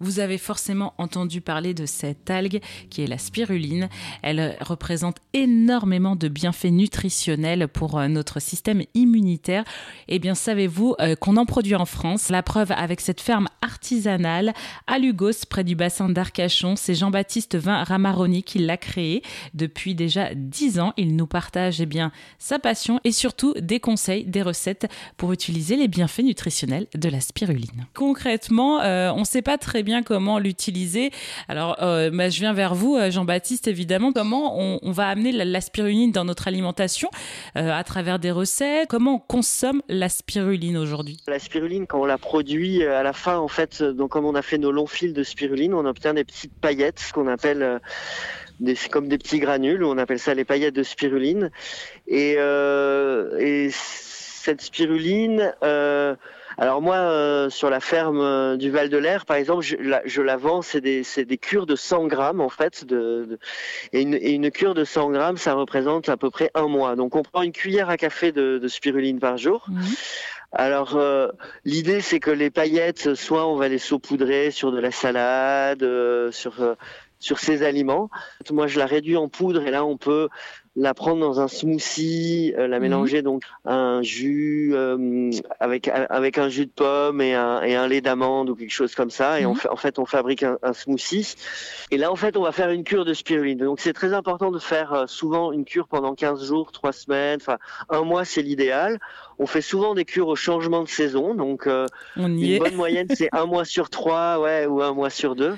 Vous avez forcément entendu parler de cette algue qui est la spiruline. Elle représente énormément de bienfaits nutritionnels pour euh, notre système immunitaire. Eh bien, savez-vous euh, qu'on en produit en France? La preuve avec cette ferme artisanale à Lugos, près du bassin d'Arcachon. C'est Jean-Baptiste Vin Ramaroni qui l'a créé depuis déjà 10 ans. Il nous partage eh bien, sa passion et surtout des conseils, des recettes pour utiliser les bienfaits nutritionnels de la spiruline. Concrètement, euh, on ne sait pas très bien comment l'utiliser. Alors, euh, bah, je viens vers vous, euh, Jean-Baptiste, évidemment. Comment on, va amener la, spiruline dans notre alimentation à travers des recettes? Comment on consomme la spiruline aujourd'hui? La spiruline, quand on la produit à la fin, en fait, donc comme on a fait nos longs fils de spiruline, on obtient des petites paillettes, ce qu'on appelle des, comme des petits granules, on appelle ça les paillettes de spiruline. Et, et cette spiruline, euh, alors moi, euh, sur la ferme euh, du Val de l'Air, par exemple, je la, je la vends, c'est des, des, cures de 100 grammes en fait, de, et, une, et, une, cure de 100 grammes, ça représente à peu près un mois. Donc on prend une cuillère à café de, de spiruline par jour. Mmh. Alors l'idée c'est que les paillettes, soit on va les saupoudrer sur de la salade, sur sur ces aliments. Moi, je la réduis en poudre et là, on peut la prendre dans un smoothie, euh, la mhm. mélanger donc un jus euh, avec avec un jus de pomme et un, et un lait d'amande ou quelque chose comme ça. Et on mhm. en fait, on fabrique un, un, smoothie. Et là, en fait, on va faire une cure de spiruline. Donc, c'est très important de faire euh, souvent une cure pendant 15 jours, 3 semaines, enfin un mois, c'est l'idéal. On fait souvent des cures au changement de saison. Donc, une bonne moyenne, c'est un mois sur trois, ouais, ou un mois sur deux.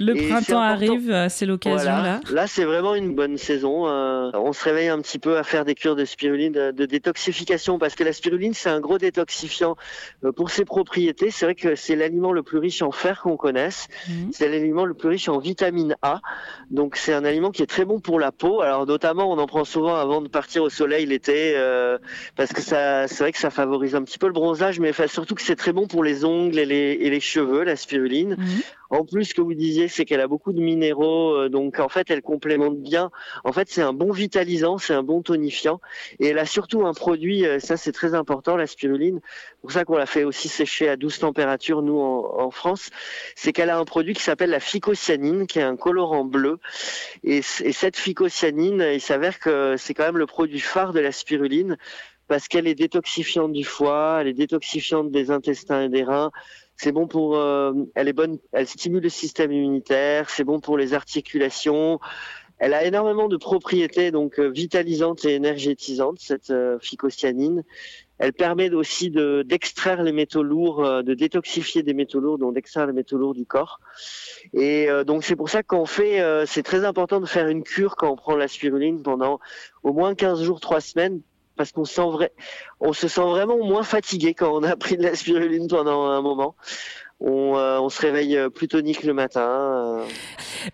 Le printemps arrive, c'est l'occasion là. Là, c'est vraiment une bonne saison. on on se réveille un petit peu à faire des cures de spiruline, de, détoxification, parce que la spiruline, c'est un gros détoxifiant euh, pour ses propriétés. C'est vrai que c'est l'aliment le plus riche en fer qu'on connaisse. Mhm. C'est l'aliment le plus riche en vitamine A. Donc c'est un aliment qui est très bon pour la peau. Alors notamment, on en prend souvent avant de partir au soleil l'été, euh, parce que ça, c'est vrai que ça favorise un petit peu le bronzage, mais surtout que c'est très bon pour les ongles et les, et les cheveux, la spiruline. Mhm. En plus, ce que vous disiez, c'est qu'elle a beaucoup de minéraux, euh, donc en fait, elle complémente bien. En fait, c'est un bon vitalisant, c'est un bon tonifiant, et elle a surtout un produit, euh, ça c'est très important, la spiruline. Pour ça qu'on l'a fait aussi sécher à 12 températures, nous en, France, c'est qu'elle a un produit qui s'appelle la phycocyanine, qui est un colorant bleu. Et, et cette phycocyanine, il s'avère que c'est quand même le produit phare de la spiruline parce qu'elle est détoxifiante du foie, elle est détoxifiante des intestins et des reins, c'est bon pour, euh, elle est bonne, elle stimule le système immunitaire, c'est bon pour les articulations. Elle a énormément de propriétés donc euh, vitalisantes et énergétisantes cette euh, phycocyanine. Elle permet aussi de d'extraire les métaux lourds, de détoxifier des métaux lourds, donc d'extraire les métaux lourds du corps. Et donc c'est pour ça qu'on fait, c'est très important de faire une cure quand on prend la spiruline pendant au moins 15 jours, 3 semaines parce qu'on sent vrai, on se sent vraiment moins fatigué quand on a pris de la spiruline pendant un moment. On, euh, se réveille plus tonique le matin. Euh.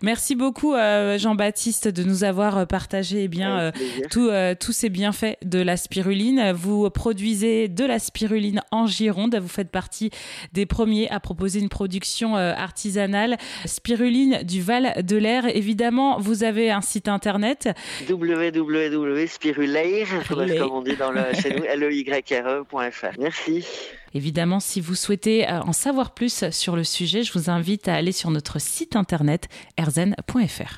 Merci beaucoup euh, Jean-Baptiste de nous avoir partagé eh bien tous ces bienfaits de la spiruline. Vous produisez de la spiruline en Gironde. Vous faites partie des premiers à proposer une production artisanale spiruline du Val de l'Air. Évidemment, vous avez un site internet www.spirulaire comme on dit dans le chez nous l e efr Merci. Évidemment, si vous souhaitez en savoir plus sur le sujet, je vous invite à aller sur notre site internet erzen.fr.